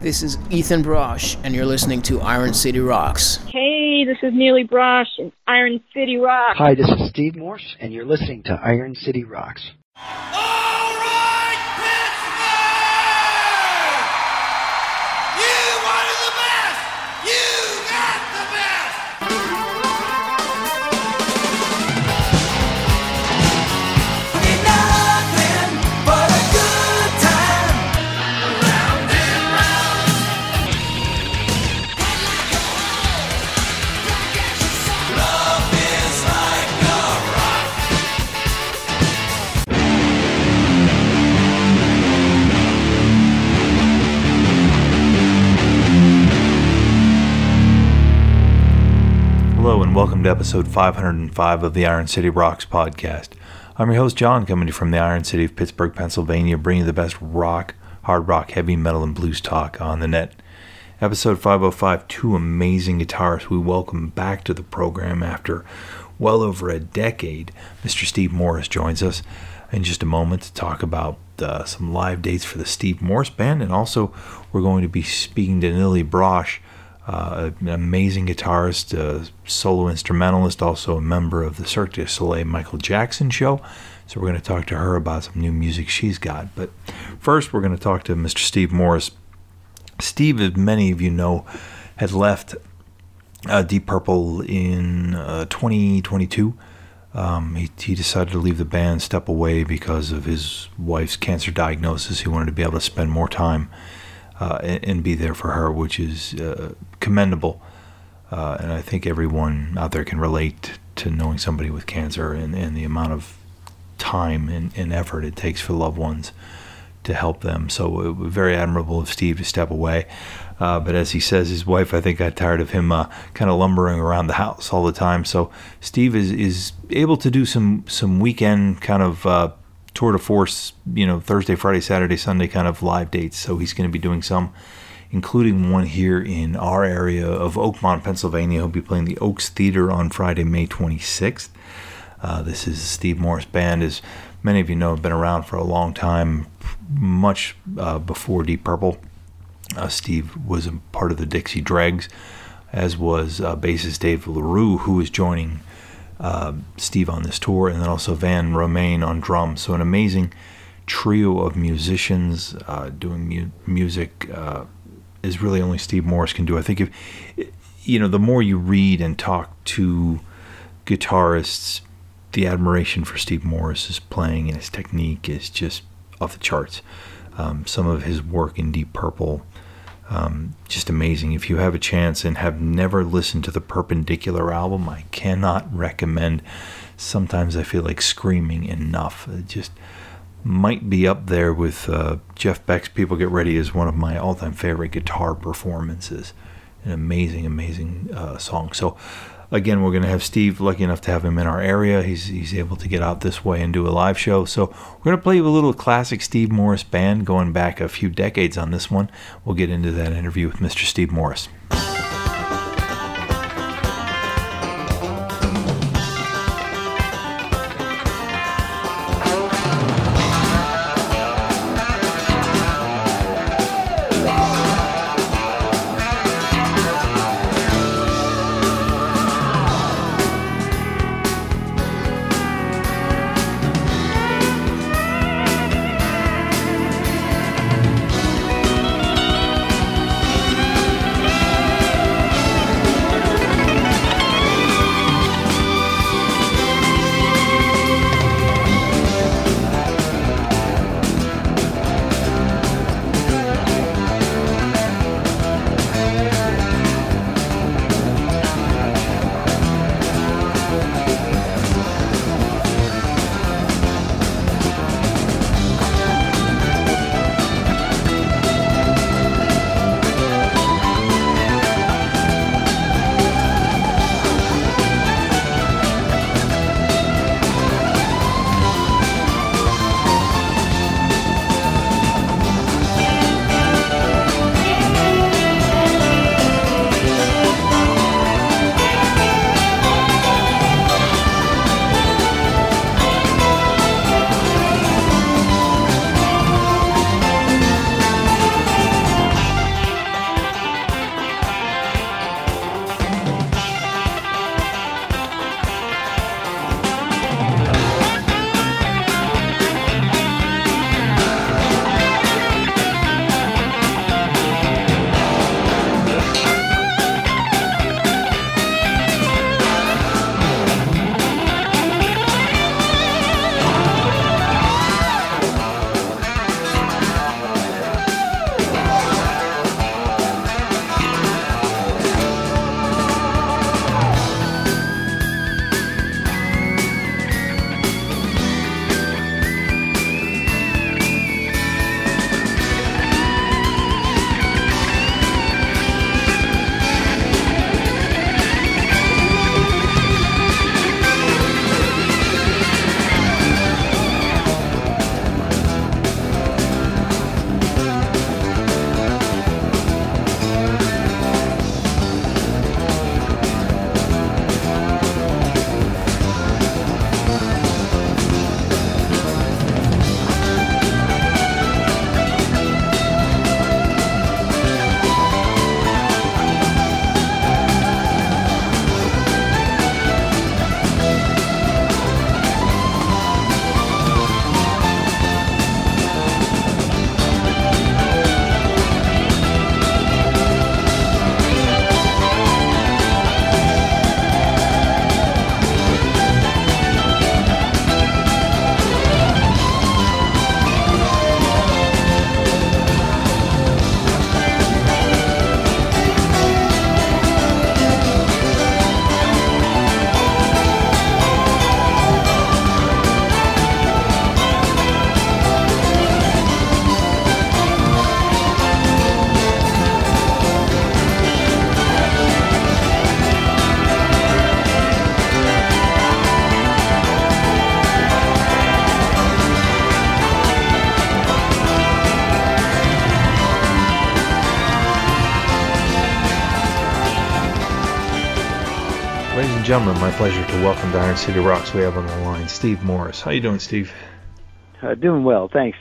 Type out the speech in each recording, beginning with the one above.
This is Ethan Brosh, and you're listening to Iron City Rocks. Hey, this is Nili Brosh and Iron City Rocks. Hi, this is Steve Morse, and you're listening to Iron City Rocks. And welcome to episode 505 of the Iron City Rocks podcast. I'm your host John, coming to you from the Iron City of Pittsburgh, Pennsylvania, bringing you the best rock, hard rock, heavy metal, and blues talk on the net. Episode 505, two amazing guitarists we welcome back to the program after well over a decade. Mr. Steve Morse joins us in just a moment to talk about uh, some live dates for the Steve Morse Band, and also we're going to be speaking to Nili Brosh uh, an amazing guitarist, solo instrumentalist, also a member of the Cirque du Soleil Michael Jackson show. So we're going to talk to her about some new music she's got. But first, we're going to talk to Mr. Steve Morse. Steve, as many of you know, had left uh, Deep Purple in uh, 2022. Um, he, he decided to leave the band, step away because of his wife's cancer diagnosis. He wanted to be able to spend more time uh, and, and, be there for her, which is uh, commendable. Uh, and I think everyone out there can relate to knowing somebody with cancer and, and the amount of time and, and, effort it takes for loved ones to help them. So it was very admirable of Steve to step away. Uh, but as he says, his wife, I think, got tired of him uh, kind of lumbering around the house all the time. So Steve is, is able to do some some weekend kind of uh, tour de force, you know, Thursday, Friday, Saturday, Sunday kind of live dates. So he's going to be doing some, including one here in our area of Oakmont, Pennsylvania. He'll be playing the Oaks Theater on Friday, May 26th. Uh, this is Steve Morse Band, as many of you know, have been around for a long time, much uh, before Deep Purple. Uh, Steve was a part of the Dixie Dregs, as was uh, bassist Dave LaRue, who is joining uh, Steve on this tour, and then also Van Romaine on drums. So an amazing trio of musicians uh, doing mu- music uh, is really only Steve Morse can do. I think if you know, the more you read and talk to guitarists, the admiration for Steve Morse's playing and his technique is just off the charts. Um, some of his work in Deep Purple um, just amazing. If you have a chance and have never listened to the Purpendicular album, I cannot recommend. Sometimes I feel like screaming enough. It just might be up there with uh, Jeff Beck's People Get Ready as one of my all time favorite guitar performances. An amazing, amazing uh, song. So, again, we're going to have Steve, lucky enough to have him in our area. He's, he's able to get out this way and do a live show. So we're going to play a little classic Steve Morse band going back a few decades on this one. We'll get into that interview with Mr. Steve Morse. Gentlemen, my pleasure to welcome to Iron City Rocks. We have on the line Steve Morse. How you doing, Steve? Uh, doing well, thanks.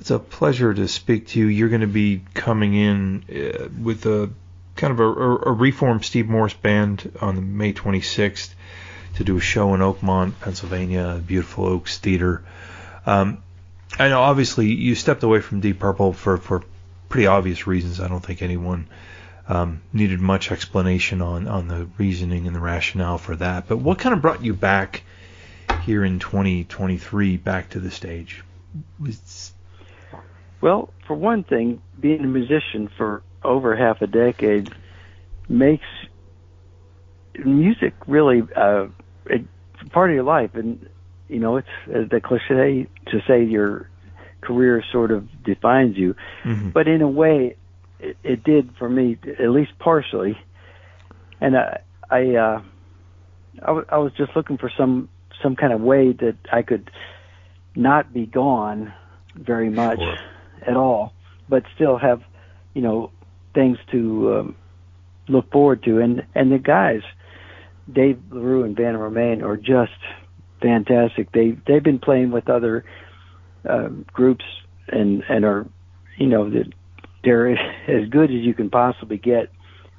It's a pleasure to speak to you. You're going to be coming in uh, with a kind of a, a reformed Steve Morse band on May 26th to do a show in Oakmont, Pennsylvania, beautiful Oaks Theater. Um, I know, obviously, you stepped away from Deep Purple for for pretty obvious reasons. I don't think anyone um, needed much explanation on on the reasoning and the rationale for that. But what kind of brought you back here in 2023 back to the stage? Was Well, for one thing, being a musician for over half a decade makes music really uh, a part of your life, and you know it's uh, the cliche to say your career sort of defines you, Mhm. but in a way, it, it did for me, at least partially. And I, I, uh, I, w- I was just looking for some some kind of way that I could not be gone very much Sure. at all, but still have, you know, things to um, look forward to. And and the guys, Dave LaRue and Van Romaine, are just fantastic. They they've been playing with other uh, groups and and are, you know, that they're as good as you can possibly get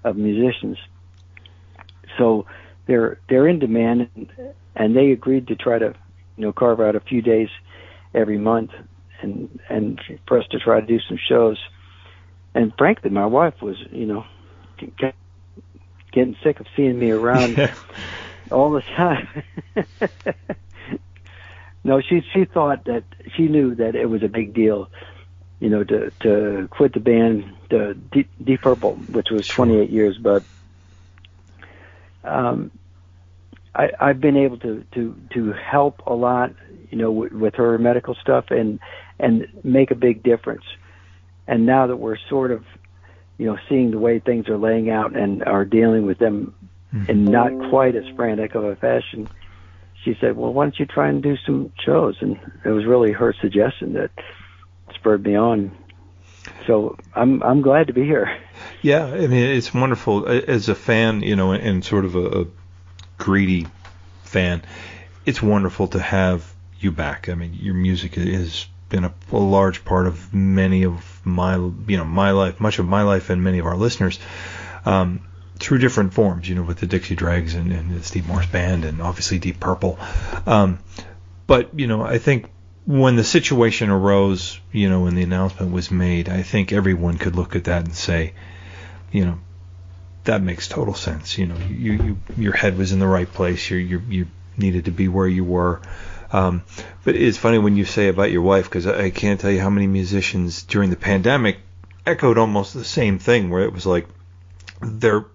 of musicians. So they're they're in demand, and, and they agreed to try to, you know, carve out a few days every month, and and for us to try to do some shows. And frankly, my wife was, you know, getting sick of seeing me around all the time. no, she she thought that she knew that it was a big deal, you know, to to quit the band, the Deep, Deep Purple, which was Sure. 28 years, but um, I I've been able to to to help a lot, you know, with, with her medical stuff and and make a big difference. And now that we're sort of, you know, seeing the way things are laying out and are dealing with them in not quite as frantic of a fashion, she said, "Well, why don't you try and do some shows?" And it was really her suggestion that spurred me on. So I'm I'm glad to be here. Yeah, I mean it's wonderful as a fan, you know, and sort of a, a greedy fan. It's wonderful to have you back. I mean, your music has been a, a large part of many of my, you know, my life, much of my life, and many of our listeners. Um, through different forms, you know, with the Dixie Dregs and, and Steve Morse Band, and obviously Deep Purple. Um, but you know, I think when the situation arose, you know, when the announcement was made, I think everyone could look at that and say, you know, that makes total sense. You know, you, you your head was in the right place. You you you needed to be where you were. Um, but it's funny when you say about your wife because I, I can't tell you how many musicians during the pandemic echoed almost the same thing, where it was like they're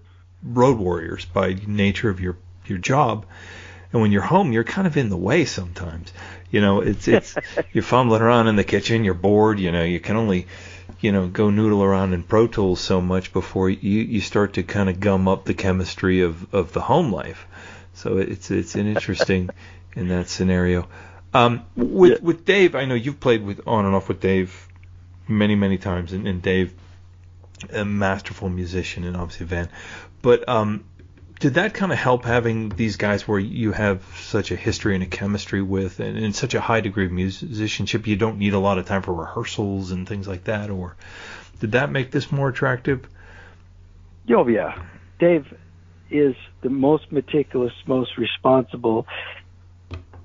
road warriors by nature of your your job, and when you're home, you're kind of in the way sometimes. You know, it's it's you're fumbling around in the kitchen, you're bored. You know, you can only you know go noodle around in Pro Tools so much before you you start to kind of gum up the chemistry of of the home life. So it's it's an interesting in that scenario. Um, with Yeah. with Dave, I know you've played with on and off with Dave many many times, and, and Dave, a masterful musician, and obviously a Van. But um, did that kind of help having these guys where you have such a history and a chemistry with, and, and such a high degree of musicianship? You don't need a lot of time for rehearsals and things like that, or did that make this more attractive? Oh yeah, Dave is the most meticulous, most responsible,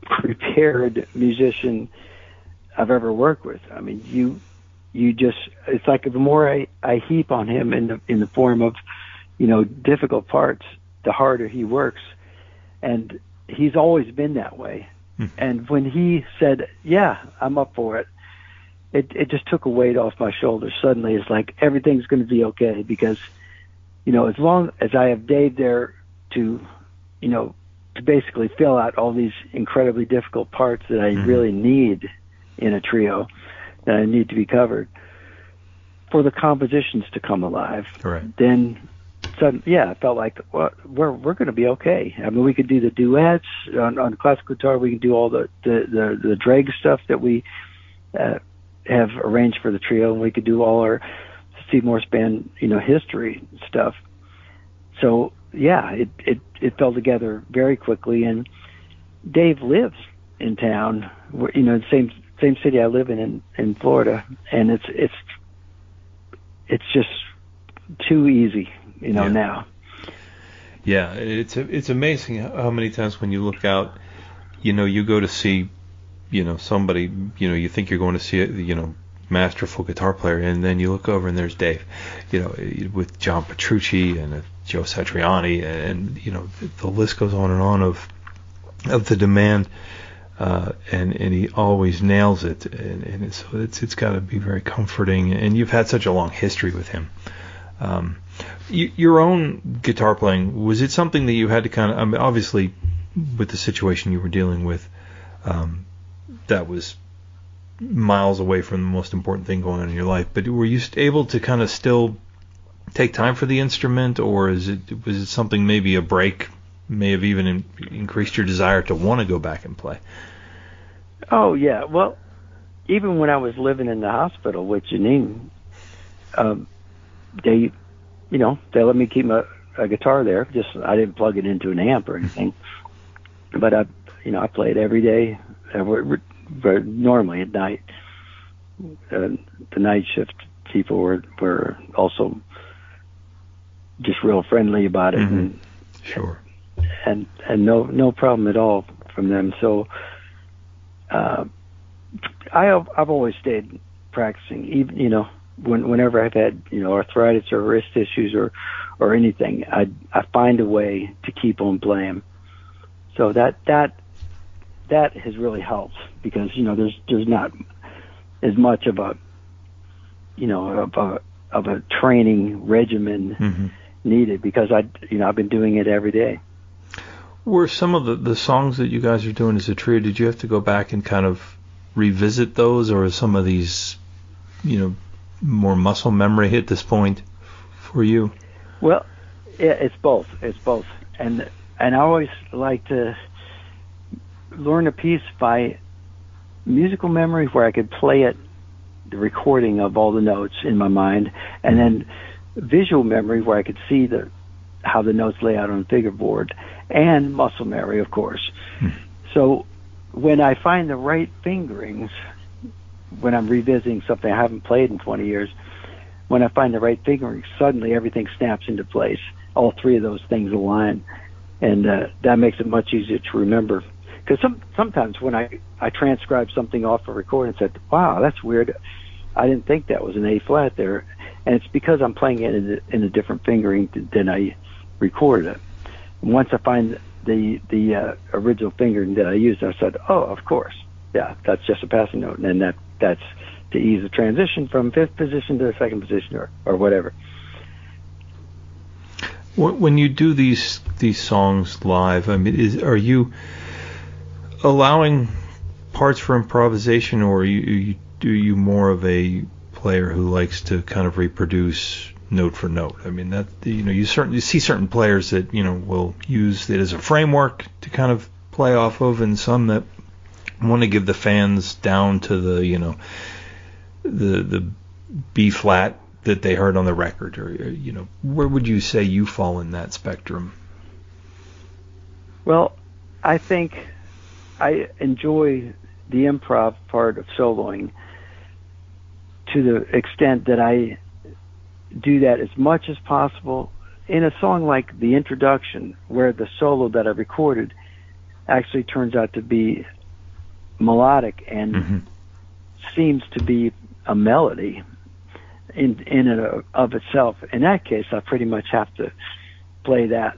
prepared musician I've ever worked with. I mean, you you just it's like the more I, I heap on him in the in the form of you know difficult parts, the harder he works, and he's always been that way. Hmm. And when he said, "Yeah, I'm up for it," it it just took a weight off my shoulders. Suddenly, it's like everything's going to be okay because you know, as long as I have Dave there to, you know, to basically fill out all these incredibly difficult parts that I Mhm. really need in a trio that I need to be covered for the compositions to come alive, Right. then so yeah, I felt like well, we're we're going to be okay. I mean, we could do the duets on, on classical guitar. We can do all the the the, the drag stuff that we uh, have arranged for the trio, and we could do all our Steve Morse band, you know, history stuff. So yeah, it it it fell together very quickly. And Dave lives in town, you know, the same same city I live in in, in Florida, and it's it's it's just too easy, you know, Yeah. now. Yeah, it's it's amazing how many times when you look out, you know, you go to see, you know, somebody, you know, you think you're going to see a, you know, masterful guitar player, and then you look over and there's Dave, you know, with John Petrucci and Joe Satriani, and you know, the list goes on and on of of the demand, uh, and and he always nails it, and, and so it's it's got to be very comforting, and you've had such a long history with him. Um, you, your own guitar playing was it something that you had to kind of I mean, obviously with the situation you were dealing with um, that was miles away from the most important thing going on in your life but were you able to kind of still take time for the instrument or is it was it something maybe a break may have even in, increased your desire to want to go back and play? Oh yeah, well, even when I was living in the hospital with Janine, um, they, you know, they let me keep my a guitar there. Just I didn't plug it into an amp or anything, but I, you know, I played every day, every, normally at night. Uh, the night shift people were were also just real friendly about it, Mhm. and sure and and no no problem at all from them. So uh, I have, I've always stayed practicing, even you know when whenever I've had you know arthritis or wrist issues or or anything, I I find a way to keep on playing. So that that that has really helped because you know there's there's not as much of a you know of a of a training regimen hmm needed because I you know I've been doing it every day. Were some of the, the songs that you guys are doing as a trio, did you have to go back and kind of revisit those, or some of these, you know, more muscle memory at this point for you? Well, yeah, it's both. It's both, and and I always like to learn a piece by musical memory where I could play it, the recording of all the notes in my mind, and then visual memory where I could see the how the notes lay out on the fingerboard, and muscle memory, of course. Hmm. So when I find the right fingerings, when I'm revisiting something I haven't played in 20 years, when I find the right fingering, suddenly everything snaps into place. All three of those things align, and uh, that makes it much easier to remember. Because some, sometimes when I I transcribe something off a record and said, "Wow, that's weird," I didn't think that was an A flat there, and it's because I'm playing it in a, in a different fingering th- than I recorded it. And once I find the the uh, original fingering that I used, I said, "Oh, of course, yeah, that's just a passing note," and then that that's to ease the transition from fifth position to the second position or, or whatever. When you do these these songs live, I mean, is, are you allowing parts for improvisation, or are you, you do you more of a player who likes to kind of reproduce note for note? I mean, that you know, you certainly see certain players that you know will use it as a framework to kind of play off of, and some that want to give the fans down to the you know the the B flat that they heard on the record, or you know, where would you say you fall in that spectrum? Well, I think I enjoy the improv part of soloing to the extent that I do that as much as possible in a song like the introduction, where the solo that I recorded actually turns out to be melodic and Mhm. seems to be a melody in in and of- itself. In that case, I pretty much have to play that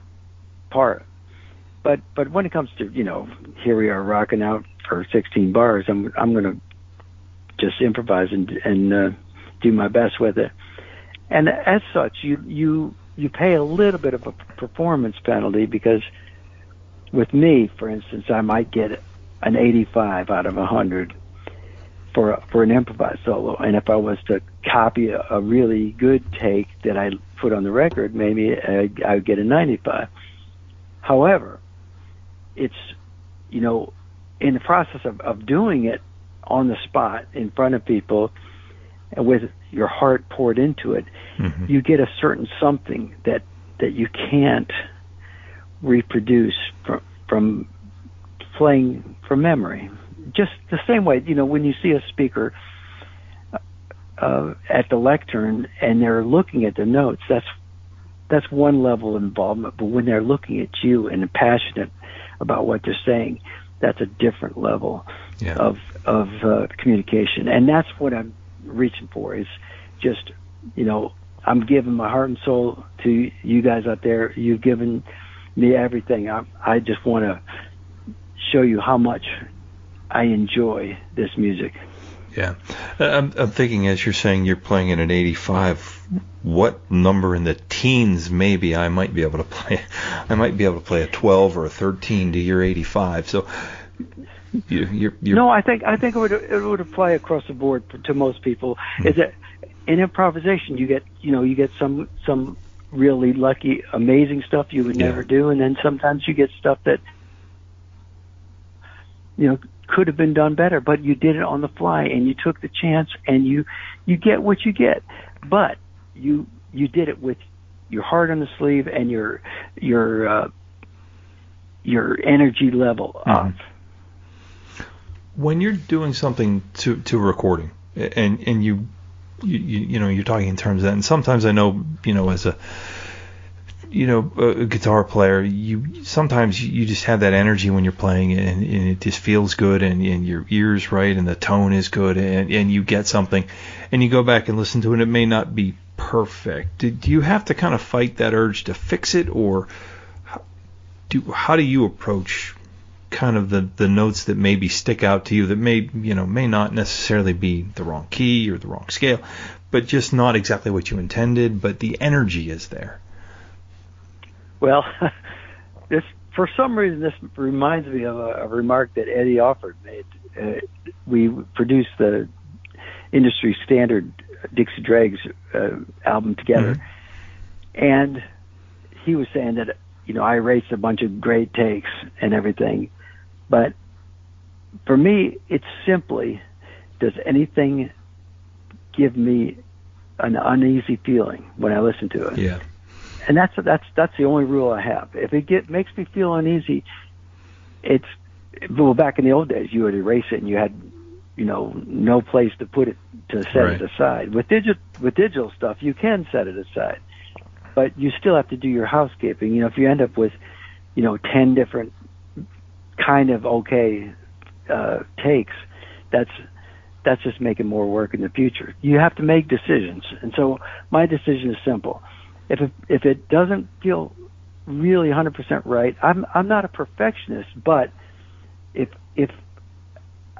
part. But but when it comes to you know here we are rocking out for 16 bars, I'm I'm going to just improvise and and uh, do my best with it. And as such, you you you pay a little bit of a performance penalty because with me, for instance, I might get an 85 out of 100 for for an improvised solo, and if I was to copy a, a really good take that I put on the record, maybe I, I would get a 95. However, it's you know in the process of, of doing it on the spot in front of people and with your heart poured into it, Mhm. you get a certain something that that you can't reproduce from from playing from memory. Just the same way, you know, when you see a speaker uh, at the lectern and they're looking at the notes, that's that's one level of involvement. But when they're looking at you and passionate about what they're saying, that's a different level Yeah. of of uh, communication, and that's what I'm reaching for. Is just you know I'm giving my heart and soul to you guys out there. You've given me everything. I I just want to show you how much I enjoy this music. Yeah. Uh, I'm, I'm thinking as you're saying you're playing in an 85, what number in the teens maybe I might be able to play? I might be able to play a 12 or a 13 to your 85. So you, you're, you're No, I think I think it would it would apply across the board to most people. Is that in improvisation you get you know you get some some really lucky amazing stuff you would Yeah. never do, and then sometimes you get stuff that you know could have been done better, but you did it on the fly and you took the chance and you you get what you get, but you you did it with your heart on the sleeve and your your uh, your energy level up. when you're doing something to to a recording and and you you you you know you're talking in terms of that and sometimes I know you know as a you know a guitar player you sometimes you just have that energy when you're playing and, and it just feels good and, and your ears right and the tone is good and and you get something and you go back and listen to it and it may not be perfect. Do, do you have to kind of fight that urge to fix it or do how do you approach kind of the the notes that maybe stick out to you that may you know may not necessarily be the wrong key or the wrong scale but just not exactly what you intended but the energy is there Well, this for some reason this reminds me of a, a remark that Eddie Offord made. Uh, we produced the industry standard Dixie Dregs uh, album together, and he was saying that you know I raced a bunch of great takes and everything, but for me it's simply does anything give me an uneasy feeling when I listen to it? yeah and that's that's that's the only rule I have. If it get makes me feel uneasy, it's well back in the old days you would erase it and you had you know no place to put it to set Right. it aside. With digital with digital stuff you can set it aside, but you still have to do your housekeeping. You know if you end up with you know ten different kind of okay uh, takes, that's that's just making more work in the future. You have to make decisions, and so my decision is simple. If it, if it doesn't feel really 100% right, I'm I'm not a perfectionist, but if if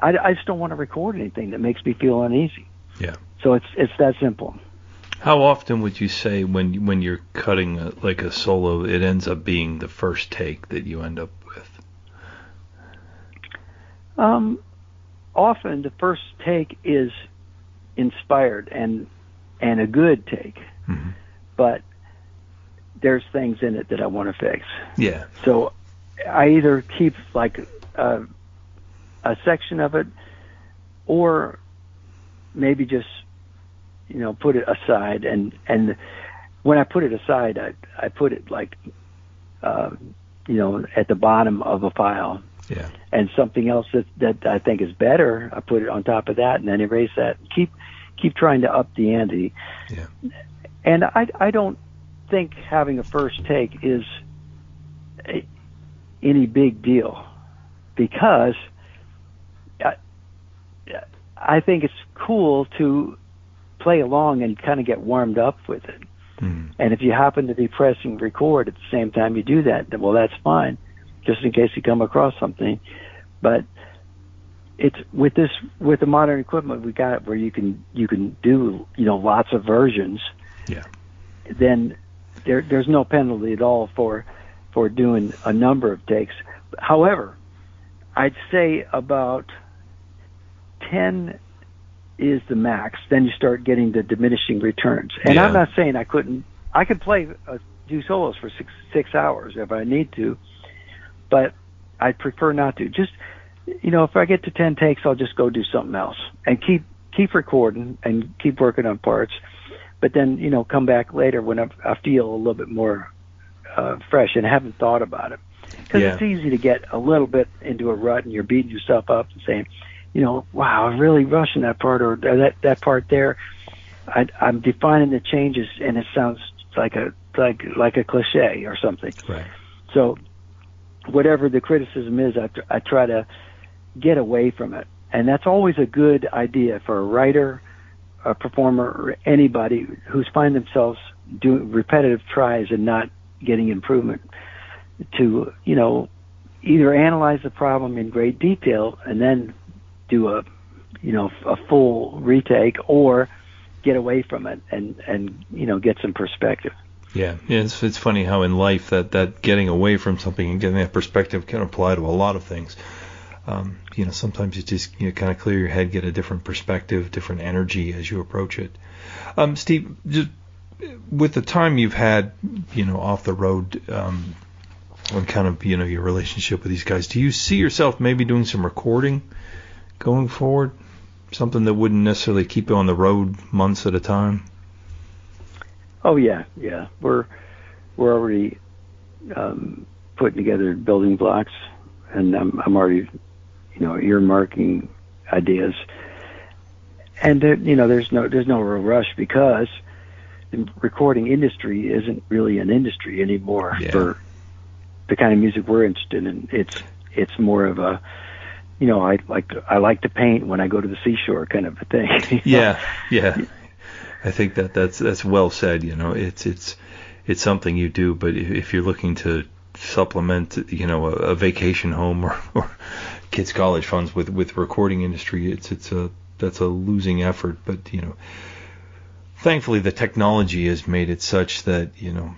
I, I just don't want to record anything that makes me feel uneasy. Yeah. So it's it's that simple. how often would you say when when you're cutting a, like a solo it ends up being the first take that you end up with Um, often the first take is inspired and and a good take, Mhm. but there's things in it that I want to fix. yeah So I either keep like a, a section of it, or maybe just you know put it aside. And and when I put it aside, I I put it like uh, you know at the bottom of a file, yeah and something else that that I think is better, I put it on top of that, and then erase that. Keep keep trying to up the ante. Yeah. And I I don't think having a first take is a, any big deal because I, I think it's cool to play along and kind of get warmed up with it. Mhm. And if you happen to be pressing record at the same time you do that, then well, that's fine, just in case you come across something. But it's with this with the modern equipment we got where you can you can do you know lots of versions. Yeah. Then there there's no penalty at all for for doing a number of takes. However, I'd say about ten is the max. Then you start getting the diminishing returns. And Yeah. I'm not saying I couldn't. I could play uh, do solos for six six hours if I need to, but I'd prefer not to. Just you know, if I get to ten takes, I'll just go do something else and keep keep recording and keep working on parts. But then you know, come back later when I, I feel a little bit more uh, fresh and haven't thought about it. Because Yeah. it's easy to get a little bit into a rut and you're beating yourself up and saying, you know, wow, I'm really rushing that part or that that part there. I, I'm defining the changes and it sounds like a like like a cliche or something. Right. So, whatever the criticism is, I, tr- I try to get away from it, and that's always a good idea for a writer, a performer, or anybody who's find themselves doing repetitive tries and not getting improvement. To you know, either analyze the problem in great detail and then do a you know a full retake, or get away from it and and you know get some perspective. Yeah, yeah. It's it's funny how in life that that getting away from something and getting that perspective can apply to a lot of things. Um, you know, sometimes you just you know, kind of clear your head, get a different perspective, different energy as you approach it. Um, Steve, just with the time you've had, you know, off the road, um, and kind of you know your relationship with these guys, do you see yourself maybe doing some recording going forward? Something that wouldn't necessarily keep you on the road months at a time. Oh yeah, yeah. We're we're already um, putting together building blocks, and I'm I'm already, you know, earmarking ideas. And there, you know, there's no there's no real rush because the recording industry isn't really an industry anymore Yeah. for the kind of music we're interested in. It's it's more of a you know, I like I like to paint when I go to the seashore kind of a thing. know? Yeah, yeah. I think that that's that's well said. You know, it's it's it's something you do, but if, if you're looking to supplement, you know, a, a vacation home or, or kids' college funds with with recording industry, it's it's a that's a losing effort. But you know, thankfully the technology has made it such that you know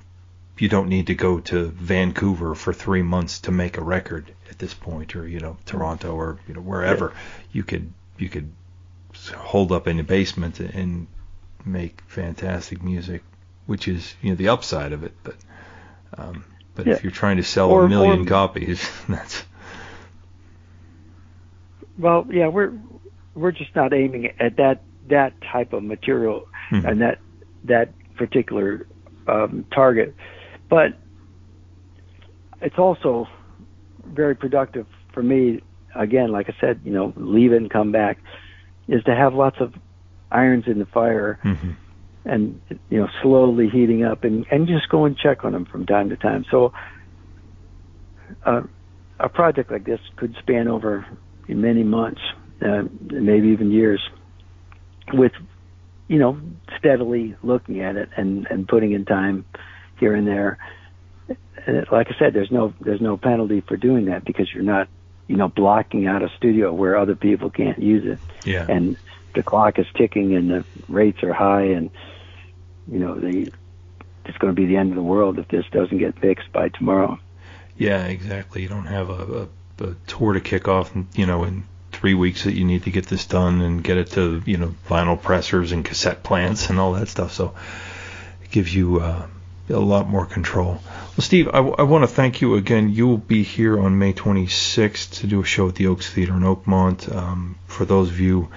you don't need to go to Vancouver for three months to make a record at this point, or you know Toronto or you know wherever. You could you could hold up in the basement and make fantastic music, which is you know the upside of it. But um, but Yeah. if you're trying to sell Or- a million or- copies, that's Well, yeah, we're we're just not aiming at that that type of material Mhm. and that that particular um, target, but it's also very productive for me. Again, like I said, you know, leave and come back is to have lots of irons in the fire mhm. and you know slowly heating up and and just go and check on them from time to time. So uh, a project like this could span over many months, uh, maybe even years, with you know steadily looking at it and and putting in time here and there. And it- like I said, there's no there's no penalty for doing that because you're not you know blocking out a studio where other people can't use it yeah, and the clock is ticking and the rates are high and you know they it's going to be the end of the world if this doesn't get fixed by tomorrow. yeah, exactly. You don't have a, a, a tour to kick off, you know, in three weeks that you need to get this done and get it to you know vinyl pressers and cassette plants and all that stuff. So it gives you uh, a lot more control. Well, Steve, I, want to thank you again. You will be here on May 26th to do a show at the Oaks Theater in Oakmont. Um, for those of you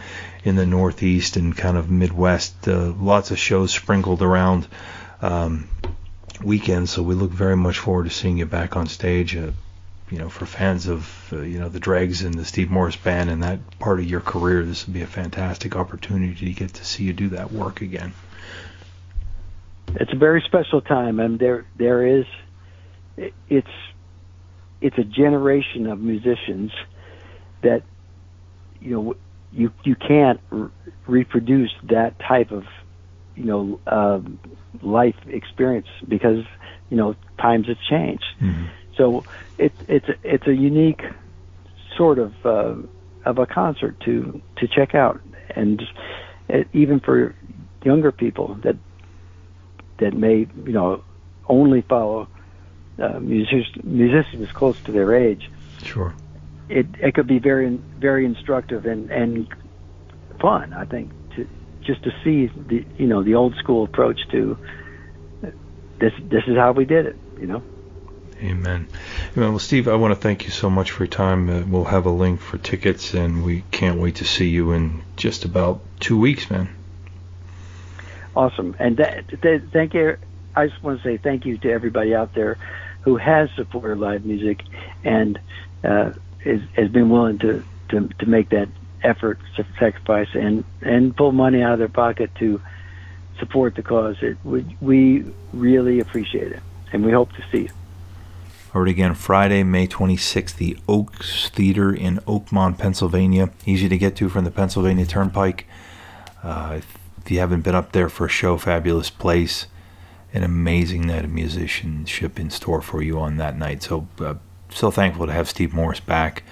in the Northeast and kind of Midwest, uh, lots of shows sprinkled around um, weekends. So we look very much forward to seeing you back on stage. Uh, you know, for fans of uh, you know the Dregs and the Steve Morse Band and that part of your career, this would be a fantastic opportunity to get to see you do that work again. It's a very special time, and there there is it's it's a generation of musicians that you know you you can't r- reproduce that type of you know um life experience because you know times have changed. Mhm. So it's it's it's a unique sort of uh, of a concert to to check out, and it, even for younger people that that may you know only follow uh, musicians musicians close to their age. Sure. It it could be very very instructive and and fun. I think to just to see the you know the old school approach to this this is how we did it. You know. Amen. Amen. Well, Steve, I want to thank you so much for your time. Uh, we'll have a link for tickets, and we can't wait to see you in just about two weeks, man. Awesome. And that, th- thank you I just want to say thank you to everybody out there who has supported live music and uh, is, has been willing to, to to make that effort, sacrifice, and and pull money out of their pocket to support the cause. It, we, we really appreciate it, and we hope to see you. Or again, Friday, May 26th, the Oaks Theater in Oakmont, Pennsylvania. Easy to get to from the Pennsylvania Turnpike. Uh, if you haven't been up there for a show, fabulous place. An amazing night of musicianship in store for you on that night. So, uh, so thankful to have Steve Morse back.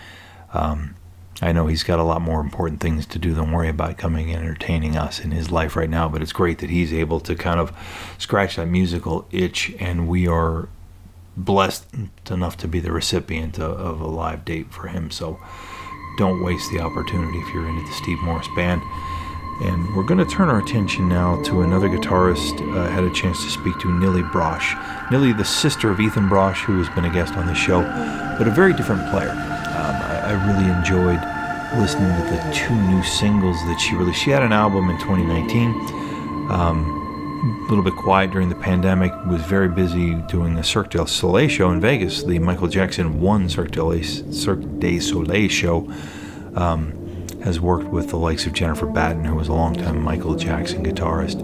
Um, I know he's got a lot more important things to do than worry about coming and entertaining us in his life right now, but it's great that he's able to kind of scratch that musical itch, and we are blessed enough to be the recipient of, a live date for him. So don't waste the opportunity if you're into the Steve Morse band. And we're going to turn our attention now to another guitarist uh, I had a chance to speak to, Nili Brosh. Nili, the sister of Ethan Brosh, who has been a guest on the show, but a very different player. Um, I, I, really enjoyed listening to the two new singles that she released. She had an album in 2019. Um, a little bit quiet during the pandemic, was very busy doing the Cirque du Soleil show in Vegas, the Michael Jackson one Cirque du, Cirque du Soleil show. Um, has worked with the likes of Jennifer Batten, who was a longtime Michael Jackson guitarist.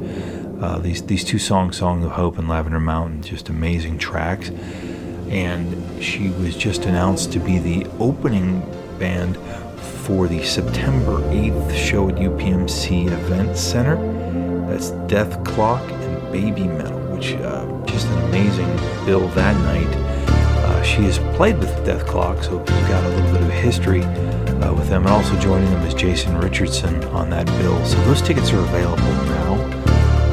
Uh, these these two songs, "Song of Hope" and "Lavender Mountain," just amazing tracks. And she was just announced to be the opening band for the September 8th show at UPMC Event Center. That's Clock and Babymetal, which uh, just an amazing bill that night. Uh, she has played with Dethklok, so she's got a little bit of history uh, with them. And also joining them is Jason Richardson on that bill. So those tickets are available now.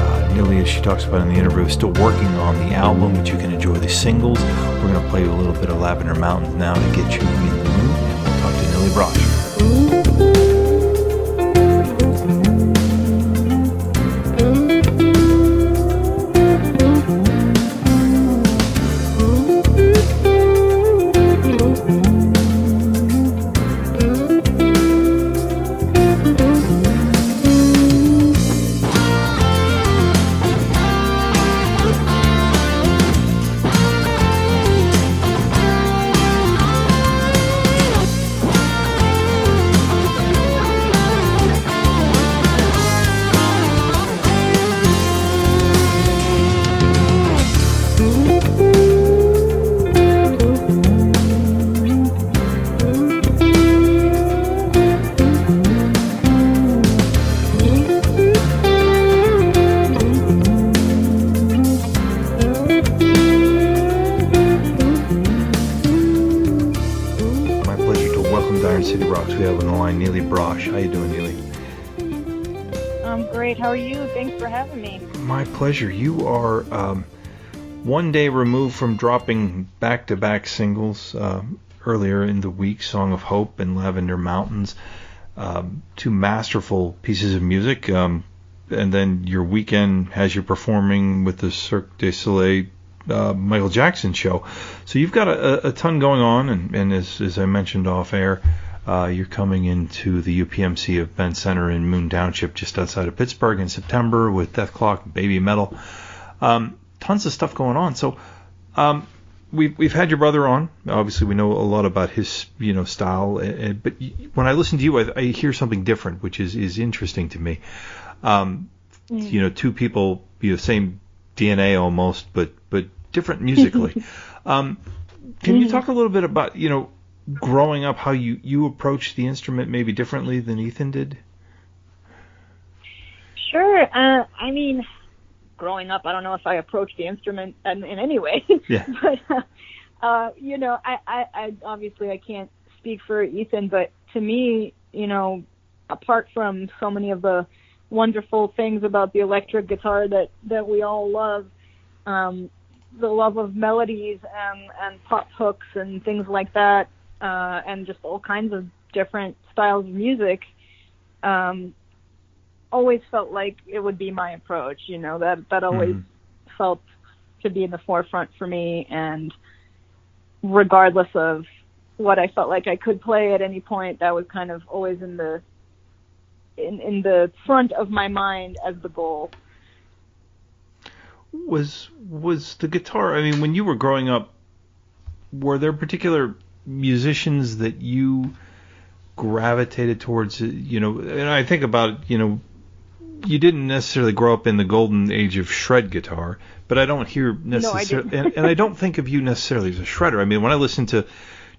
Uh, as she talks about in the interview, is still working on the album, but you can enjoy the singles. We're going to play a little bit of Lavender Mountains now to get you in the mood, and we'll talk to Nili Brosh. Pleasure. You are um, one day removed from dropping back to back singles uh, earlier in the week Song of Hope and Lavender Mountains. Um, two masterful pieces of music. Um, and then your weekend has you performing with the Cirque du Soleil uh, Michael Jackson show. So you've got a, a ton going on, and, and as, as, I mentioned off air, uh, you're coming into the UPMC of Event Center in Moon Township, just outside of Pittsburgh, in September with Dethklok, Babymetal. Um, tons of stuff going on. So um, we've we've had your brother on. Obviously, we know a lot about his you know style. But when I listen to you, I, I hear something different, which is is interesting to me. Um, mm. You know, two people, you know, same DNA almost, but but different musically. um, can you mm. talk a little bit about you know growing up how you you approached the instrument maybe differently than Ethan did? Sure. Uh, I mean, growing up, I don't know if I approached the instrument in, in any way. Yeah. but uh, uh, you know, I, I, I obviously I can't speak for Ethan, but to me, you know, apart from so many of the wonderful things about the electric guitar that that we all love, um, the love of melodies and and pop hooks and things like that uh, and just all kinds of different styles of music, um, always felt like it would be my approach. You know that that always mm-hmm. felt to be in the forefront for me, and regardless of what I felt like I could play at any point, that was kind of always in the in in the front of my mind as the goal. Was was the guitar? I mean, when you were growing up, were there particular musicians that you gravitated towards? You know, and I think about you know, you didn't necessarily grow up in the golden age of shred guitar, but I don't hear necessarily, no, and, and I don't think of you necessarily as a shredder. I mean, when I listen to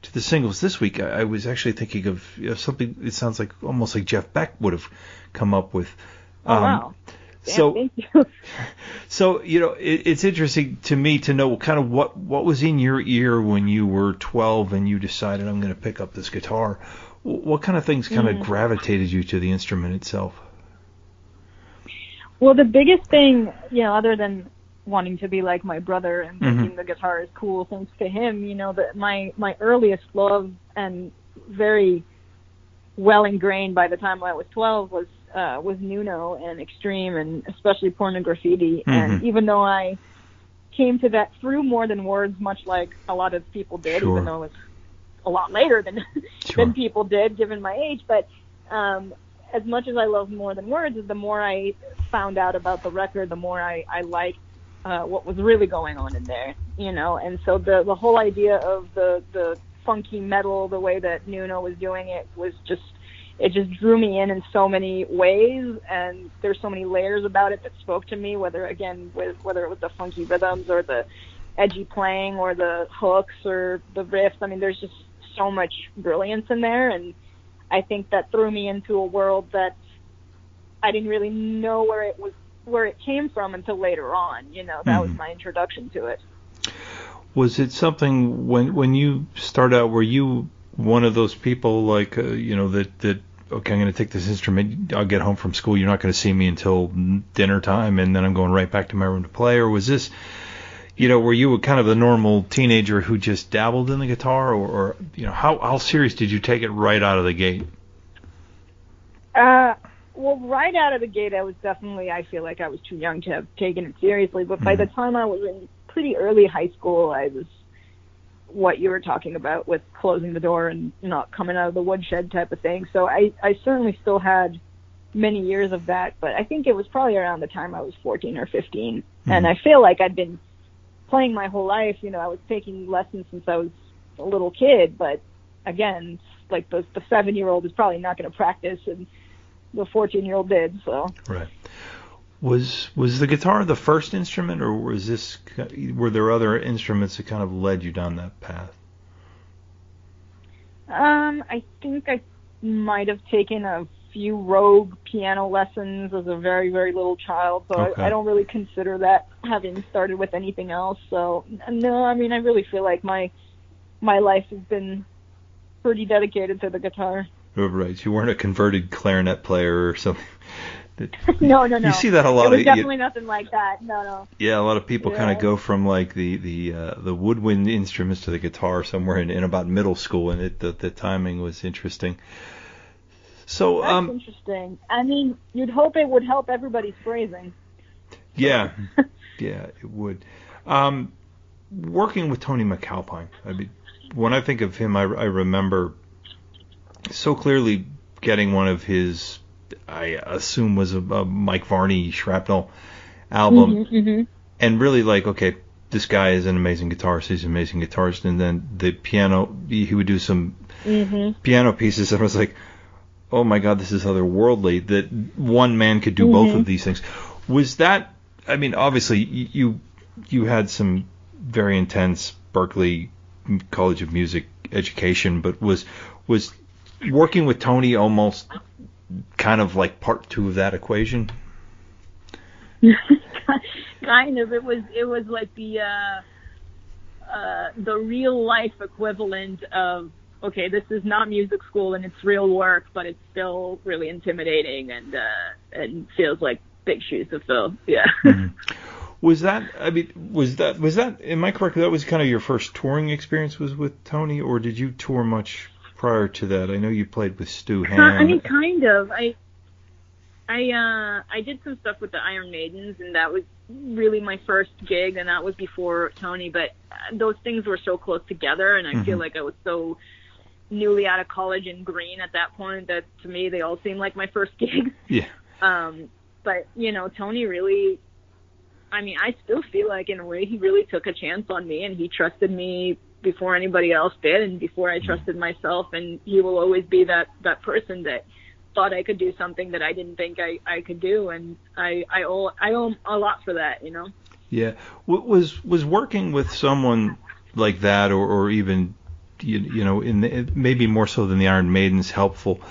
to the singles this week, I, I was actually thinking of you know, something. It sounds like almost like Jeff Beck would have come up with. Um, oh wow. So, so you know, it, it's interesting to me to know kind of what what was in your ear when you were 12 and you decided I'm going to pick up this guitar. What kind of things kind Mm. of gravitated you to the instrument itself? Well, the biggest thing, you know, other than wanting to be like my brother and Mhm. thinking the guitar is cool, thanks to him, you know, that my my earliest love and very well ingrained by the time I was 12 was uh, was Nuno and Extreme and especially Pornograffitti. And Mhm. even though I came to that through more than words, much like a lot of people did, Sure. even though it was a lot later than Sure. than people did, given my age. But um, as much as I love more than words, the more I found out about the record, the more I, I liked uh, what was really going on in there, you know. And so the the whole idea of the the funky metal, the way that Nuno was doing it, was just it just drew me in in so many ways, and there's so many layers about it that spoke to me. Whether again, with whether it was the funky rhythms or the edgy playing or the hooks or the riffs. I mean, there's just so much brilliance in there, and I think that threw me into a world that I didn't really know where it was where it came from until later on. You know, that was Mhm. my introduction to it. Was it something when when you start out? Were you one of those people like uh, you know that that okay, I'm going to take this instrument. I'll get home from school. You're not going to see me until dinner time, and then I'm going right back to my room to play. Or was this, you know, were you kind of a normal teenager who just dabbled in the guitar, or, or you know, how how serious did you take it right out of the gate? Uh, well, right out of the gate, I was definitely, I feel like I was too young to have taken it seriously. But by Mhm. the time I was in pretty early high school, I was what you were talking about with closing the door and not coming out of the woodshed type of thing. So I, I certainly still had many years of that, but I think it was probably around the time I was 14 or 15. And Mhm. I feel like I'd been playing my whole life. You know, I was taking lessons since I was a little kid, but again, like the, the seven year old is probably not going to practice and the 14 year old did. So Right. Was was the guitar the first instrument, or was this were there other instruments that kind of led you down that path? um, I think I might have taken a few rogue piano lessons as a very very little child. So Okay. I, I don't really consider that having started with anything else. So no, I mean I really feel like my my life has been pretty dedicated to the guitar. Oh, right. You weren't a converted clarinet player or something. no, no, no. You see that a it lot was of definitely nothing like that. No, no. yeah, a lot of people kind of go from like the the uh, the woodwind instruments to the guitar somewhere in, in about middle school, and it the, the timing was interesting. So That's um interesting. I mean, you'd hope it would help everybody's phrasing. yeah yeah it would. Um, working with Tony MacAlpine, I mean, when I think of him, I, I remember so clearly getting one of his, I assume was a, a Mike Varney Shrapnel album, hmm and really like, okay, this guy is an amazing guitarist. He's an amazing guitarist, and then the piano, he would do some hmm piano pieces, and I was like, oh my god, this is otherworldly. That one man could do both Mhm. of these things. Was that? I mean, obviously you you had some very intense Berklee College of Music education, but was was working with Tony almost kind of like part two of that equation? kind of. It was. It was like the uh, uh, the real life equivalent of okay, this is not music school and it's real work, but it's still really intimidating and uh, and feels like big shoes to fill. Yeah. Was that? I mean, was that? Was that? Am I correct? That was kind of your first touring experience was with Tony, or did you tour much prior to that? I know you played with Stu Hamm. Uh, I mean, kind of. I I uh I did some stuff with the Iron Maidens, and that was really my first gig, and that was before Tony. But uh, those things were so close together, and I feel Mhm. like I was so newly out of college and green at that point that to me they all seemed like my first gigs. Yeah. Um, but you know, Tony really. I mean, I still feel like in a way he really took a chance on me and he trusted me before anybody else did and before I trusted myself and he will always be that that person that thought I could do something that I didn't think I I could do and I I owe I owe him a lot for that, you know. Yeah. Was was working with someone like that or or even you, you know in the, maybe more so than the Iron Maidens helpful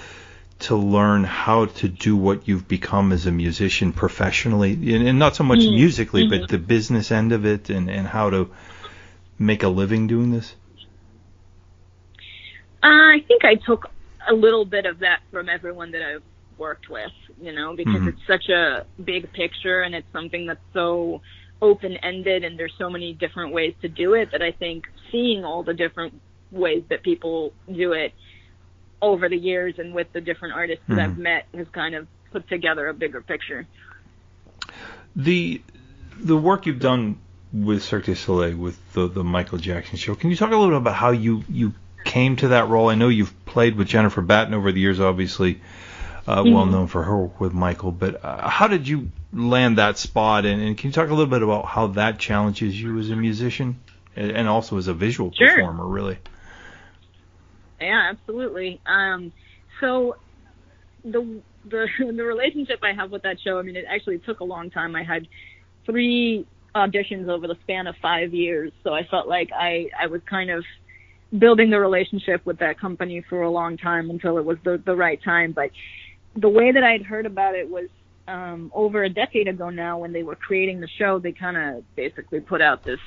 to learn how to do what you've become as a musician professionally and not so much mm-hmm. musically mm-hmm. but the business end of it and and how to make a living doing this? Uh, I think I took a little bit of that from everyone that I've worked with, you know, because mm-hmm. it's such a big picture and it's something that's so open ended and there's so many different ways to do it that I think seeing all the different ways that people do it over the years and with the different artists that mm-hmm. I've met has kind of put together a bigger picture. The the work you've done with Cirque du Soleil with the the Michael Jackson show. Can you talk a little bit about how you you came to that role? I know you've played with Jennifer Batten over the years, obviously. Uh, mm-hmm. Well known for her work with Michael, but uh, how did you land that spot? And, and, can you talk a little bit about how that challenges you as a musician and, also as a visual sure. performer, really? Yeah, absolutely. Um, so the the the relationship I have with that show, I mean, it actually took a long time. I had three auditions over the span of five years. So I felt like I, I was kind of building the relationship with that company for a long time until it was the, the right time. But the way that I'd heard about it was um, over a decade ago now when they were creating the show, they kind of basically put out this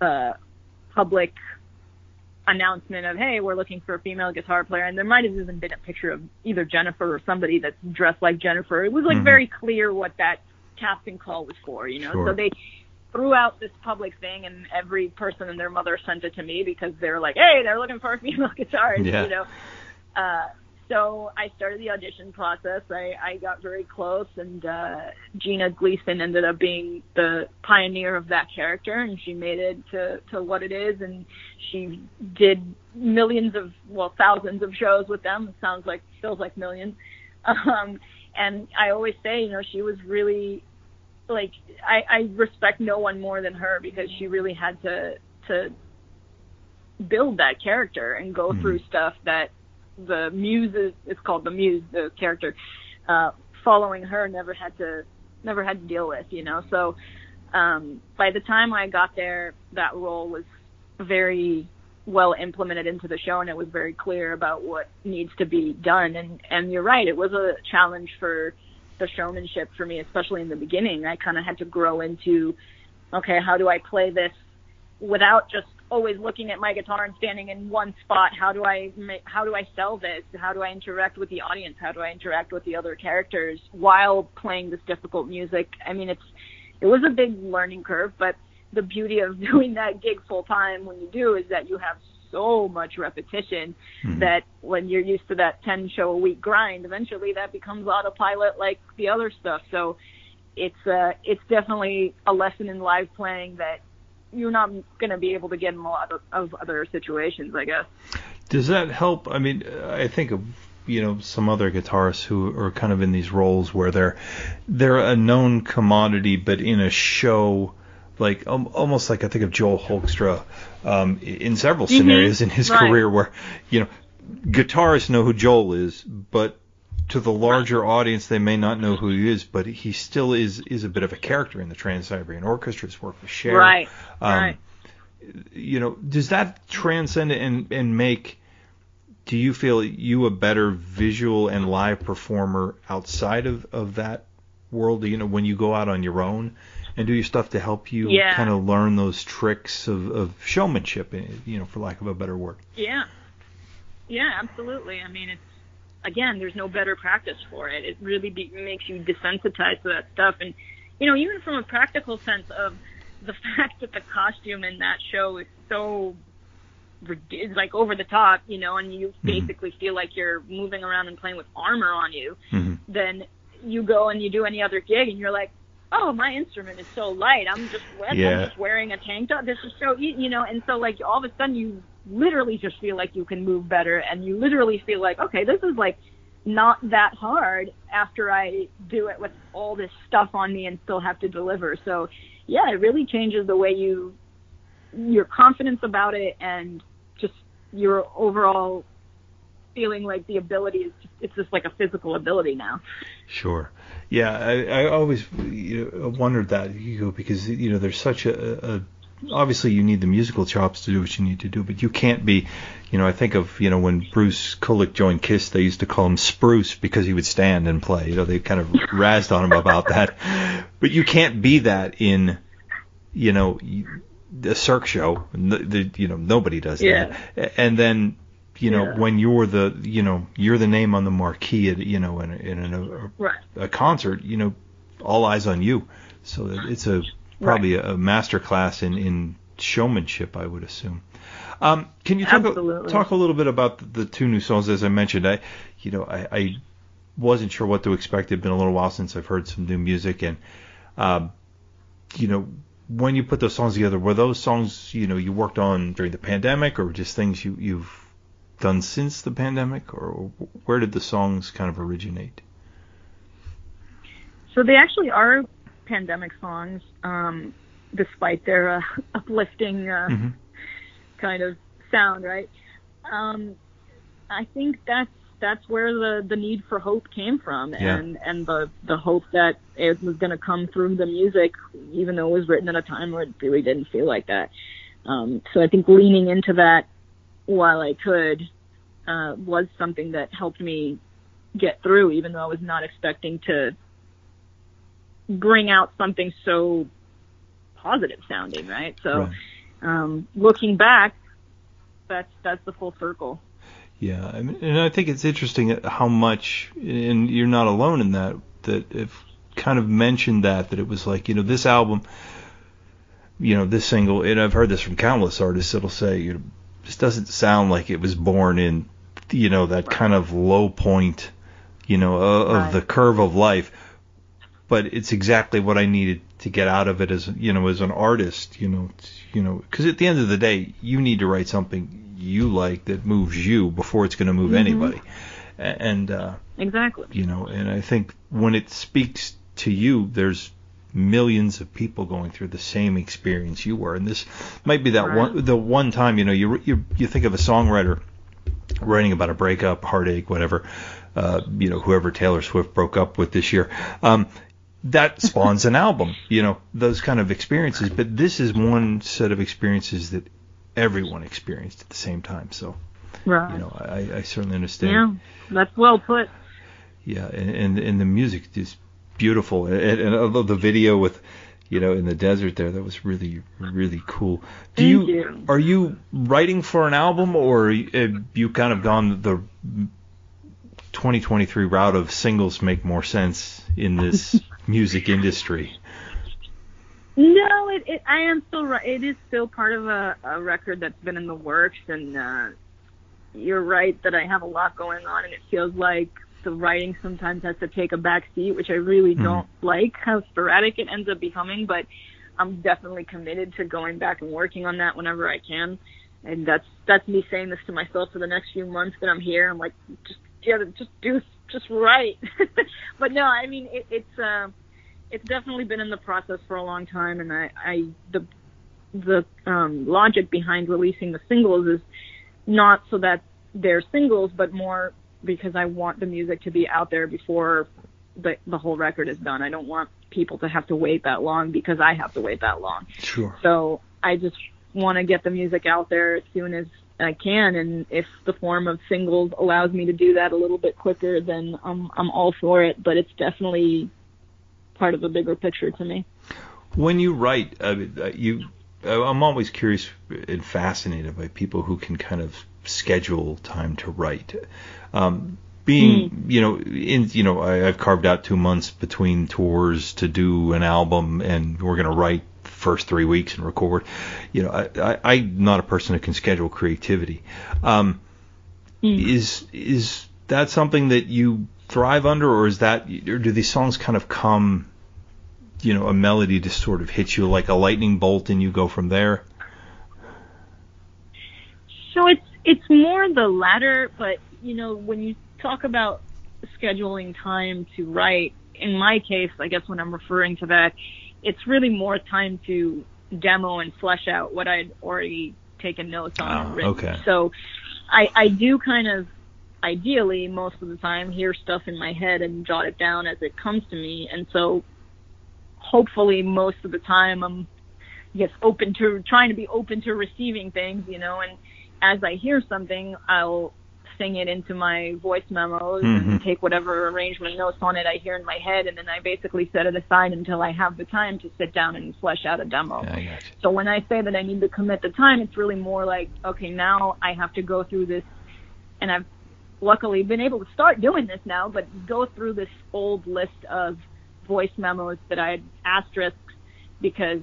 uh, public announcement of, hey, we're looking for a female guitar player. And there might have even been a picture of either Jennifer or somebody that's dressed like Jennifer. It was like mm-hmm. very clear what that casting call was for, you know? Sure. So they threw out this public thing, and every person and their mother sent it to me because they're like, "Hey, they're looking for a female guitarist," yeah. you know. Uh, so I started the audition process. I, I got very close, and uh, Gina Gleason ended up being the pioneer of that character, and she made it to to what it is. And she did millions of, well, thousands of shows with them. It sounds like feels like millions. Um, and I always say, you know, she was really like I, I respect no one more than her because she really had to to build that character and go mm-hmm. through stuff that the muse is it's called the muse the character uh following her never had to never had to deal with you know so um by the time i got there that role was very well implemented into the show and it was very clear about what needs to be done and and you're right it was a challenge for the showmanship for me, especially in the beginning. I kind of had to grow into, okay, how do I play this without just always looking at my guitar and standing in one spot? How do I make, how do I sell this? How do I interact with the audience? How do I interact with the other characters while playing this difficult music? I mean, it's it was a big learning curve, but the beauty of doing that gig full time when you do is that you have so much repetition mm-hmm. that when you're used to that 10 show a week grind, eventually that becomes autopilot like the other stuff. So it's uh it's definitely a lesson in live playing that you're not going to be able to get in a lot of, of other situations, I guess. Does that help? I mean, I think of you know some other guitarists who are kind of in these roles where they're they're a known commodity, but in a show like um, almost like I think of Joel Hoekstra um, in several mm-hmm. scenarios in his right. career where you know guitarists know who Joel is, but to the larger right. audience they may not know who he is, but he still is is a bit of a character in the Trans Siberian Orchestra's work with Cher. Right. Um, right. You know, does that transcend and and make do you feel you a better visual and live performer outside of, of that world? You know, when you go out on your own, and do your stuff to help you yeah. kind of learn those tricks of, of showmanship, eh, you know, for lack of a better word. Yeah. Yeah, absolutely. I mean, it's again, there's no better practice for it. It really be, makes you desensitized to that stuff, and you know, even from a practical sense of the fact that the costume in that show is so is like over the top, you know, and you mm-hmm. basically feel like you're moving around and playing with armor on you, mm-hmm. then you go and you do any other gig and you're like, oh, my instrument is so light. I'm just yeah. I'm just wearing a tank top. This is so you know, and so like all of a sudden you literally just feel like you can move better, and you literally feel like okay, this is like not that hard after I do it with all this stuff on me and still have to deliver. So yeah, it really changes the way you your confidence about it and just your overall feeling like the ability is just, it's just like a physical ability now. Sure. Yeah, I, I always you know, wondered that you know, because you know there's such a, a obviously you need the musical chops to do what you need to do, but you can't be, you know, I think of, you know, when Bruce Kulick joined Kiss, they used to call him Spruce because he would stand and play. You know, they kind of razzed on him about that. But you can't be that in, you know, the Cirque show. The, the you know, nobody does Yeah. that. And then, you know, Yeah. when you're the, you know, you're the name on the marquee at, you know, in a, in a, Right. a concert, you know, all eyes on you. So it's a probably a, a master class in, in showmanship, I would assume. Um, can you talk a, talk a little bit about the, the two new songs? As I mentioned, I you know I, I wasn't sure what to expect. it's been a little while since I've heard some new music, and um, you know when you put those songs together, were those songs you know you worked on during the pandemic, or just things you you've done since the pandemic, or where did the songs kind of originate? So they actually are pandemic songs, um, despite their uh, uplifting uh, Mm-hmm. kind of sound, right? Um, I think that's that's where the the need for hope came from, Yeah. and and the the hope that it was going to come through the music, even though it was written at a time where it really didn't feel like that. Um, so I think leaning into that while I could uh, was something that helped me get through, even though I was not expecting to bring out something so positive sounding, right? So Right. um, looking back, that's that's the full circle. Yeah, I mean, and I think it's interesting how much, and you're not alone in that. That if kind of mentioned that that it was like you know this album, you know this single, and I've heard this from countless artists It'll say you know this doesn't sound like it was born in you know that kind of low point, you know of Right. the curve of life, but it's exactly what I needed to get out of it as you know as an artist, you know, you know, because at the end of the day, you need to write something you like that moves you before it's going to move Mhm. anybody, and uh, Exactly. you know, and I think when it speaks to you, there's millions of people going through the same experience you were, and this might be that Right. one the one time you know you you you think of a songwriter writing about a breakup, heartache, whatever, uh, you know, whoever Taylor Swift broke up with this year. Um, that spawns an album, you know, those kind of experiences. But this is one set of experiences that everyone experienced at the same time. So, Right. you know, I, I certainly understand. yeah, that's well put. Yeah, and and, and the music is beautiful, and, and although the video with, you know, in the desert there, that was really really cool. Do you, you. are you writing for an album, or have you kind of gone the 2023 route of singles make more sense in this music industry? No, it, it I am still right. It is still part of a, a record that's been in the works, and uh, you're right that I have a lot going on, and it feels like the writing sometimes has to take a back seat, which I really Mhm. don't like how sporadic it ends up becoming. But I'm definitely committed to going back and working on that whenever I can, and that's that's me saying this to myself for the next few months that I'm here. I'm like, just yeah, just do just write. but no, I mean it, it's. Uh, it's definitely been in the process for a long time, and I, I the the um, logic behind releasing the singles is not so that they're singles, but more because I want the music to be out there before the the whole record is done. I don't want people to have to wait that long because I have to wait that long. Sure. So I just want to get the music out there as soon as I can, and if the form of singles allows me to do that a little bit quicker, then I'm I'm all for it. But it's definitely part of a bigger picture to me. When you write, uh, uh, you, I'm always curious and fascinated by people who can kind of schedule time to write. Um, being, you know, in, you know, I, I've carved out two months between tours to do an album, and we're going to write the first three weeks and record. You know, I, I, I'm not a person who can schedule creativity. Um, is is that something that you thrive under, or is that, or do these songs kind of come, you know, a melody just sort of hits you like a lightning bolt, and you go from there? So it's it's more the latter, but you know when you talk about scheduling time to write, in my case, I guess when I'm referring to that, it's really more time to demo and flesh out what I'd already taken notes on Oh, written. okay. So I, I do kind of ideally most of the time hear stuff in my head and jot it down as it comes to me and so hopefully most of the time I'm I guess open to trying to be open to receiving things, you know, and as I hear something I'll sing it into my voice memos and Mhm. take whatever arrangement notes on it I hear in my head and then I basically set it aside until I have the time to sit down and flesh out a demo. Yeah, I got you. So when I say that I need to commit the time, it's really more like, okay, now I have to go through this, and I've luckily been able to start doing this now, but go through this old list of voice memos that I had asterisks because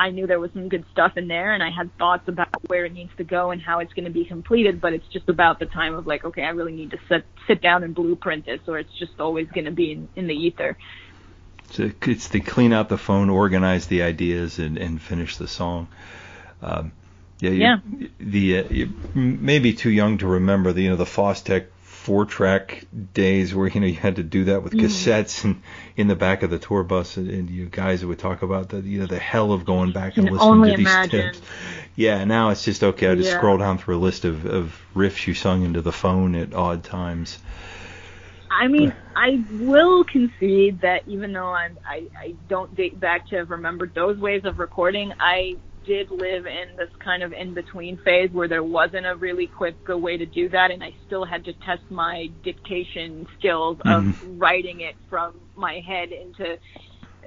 I knew there was some good stuff in there, and I had thoughts about where it needs to go and how it's going to be completed. But it's just about the time of like, okay, I really need to sit sit down and blueprint this, or it's just always going to be in, in the ether. So it's to clean out the phone, organize the ideas, and, and finish the song. Um, yeah, you, Yeah. The uh, you may be too young to remember the you know the Fostex four track days where you know you had to do that with Mm. cassettes and in the back of the tour bus, and, and you guys would talk about the you know the hell of going back and listening to these imagine. tips. Yeah, now it's just okay. I just Yeah. scroll down through a list of, of riffs you sung into the phone at odd times. I mean, I will concede that even though I'm, I, I don't date back to have remembered those ways of recording, I did live in this kind of in between phase where there wasn't a really quick good way to do that, and I still had to test my dictation skills of writing it from my head into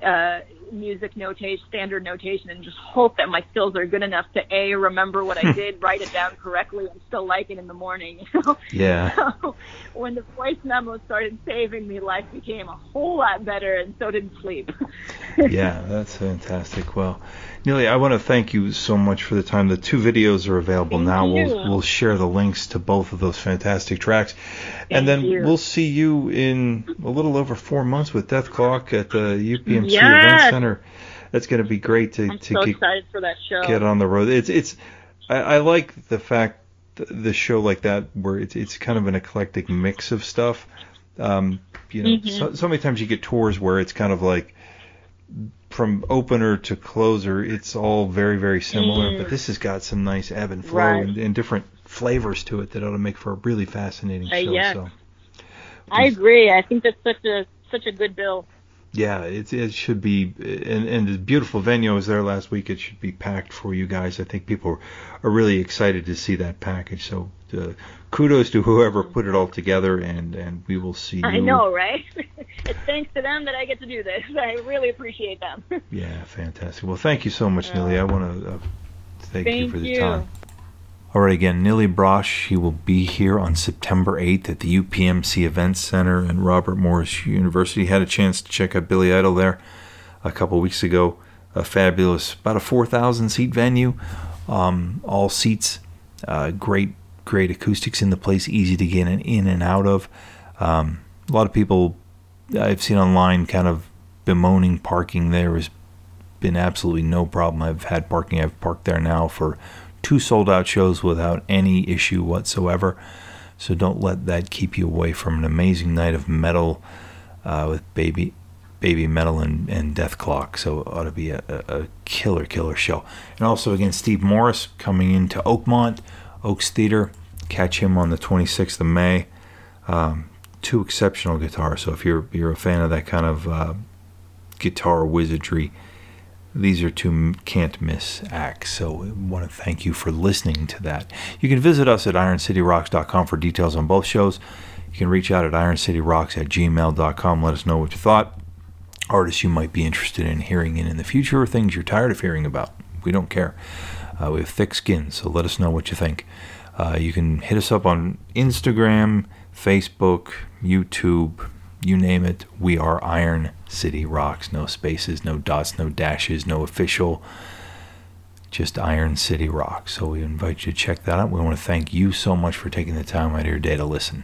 uh, music notation, standard notation, and just hope that my skills are good enough to a remember what I did, write it down correctly, and still like it in the morning. You know? Yeah. So when the voice memo started saving me, life became a whole lot better, and so did sleep. yeah, that's fantastic. Well, Nili, I want to thank you so much for the time. The two videos are available Thank now. you. We'll we'll share the links to both of those fantastic tracks, and then you. we'll see you in a little over four months with Dethklok at the UPMC Event Center. That's going to be great to I'm to so get, excited for that show. get on the road. It's it's I, I like the fact th- the show like that where it's it's kind of an eclectic mix of stuff. Um, you know, Mhm. so, so many times you get tours where it's kind of like from opener to closer, it's all very very similar. Mhm. But this has got some nice ebb and flow Right. and, and different flavors to it that ought to make for a really fascinating Uh, show. yes. So I agree. I think that's such a such a good bill. yeah, it it should be and and the beautiful venue was there last week. It should be packed for you guys. I think people are really excited to see that package. So uh, kudos to whoever put it all together, and and we will see you. I know, right? it's thanks to them that I get to do this. I really appreciate them. Yeah, fantastic. Well, thank you so much, Yeah. Nili. I want to uh, thank, you for the you. time. All right, again, Nili Brosh. he will be here on September 8th at the UPMC Events Center, and Robert Morris University. Had a chance to check out Billy Idol there a couple weeks ago. A fabulous, about a 4,000 seat venue, um, all seats, uh, great, great acoustics in the place, easy to get in, and out of. Um, a lot of people I've seen online kind of bemoaning parking there has been absolutely no problem. I've had parking. I've parked there now for two sold out shows without any issue whatsoever. So don't let that keep you away from an amazing night of metal uh, with baby Babymetal and, and Dethklok. So it ought to be a, a killer killer show. And also again Steve Morse coming into Oakmont Oaks Theater. Catch him on the 26th of May. Um, two exceptional guitars. So if you're you're a fan of that kind of uh, guitar wizardry, these are two can't miss acts. So I want to thank you for listening to that. You can visit us at ironcityrocks.com for details on both shows. You can reach out at ironcityrocks at gmail.com. Let us know what you thought. Artists you might be interested in hearing in in the future, or things you're tired of hearing about. We don't care. Uh, we have thick skin, so let us know what you think. Uh, you can hit us up on Instagram, Facebook, YouTube, you name it. We are Iron City Rocks. No spaces, no dots, no dashes, no official. Just Iron City Rocks. So we invite you to check that out. We want to thank you so much for taking the time out of your day to listen.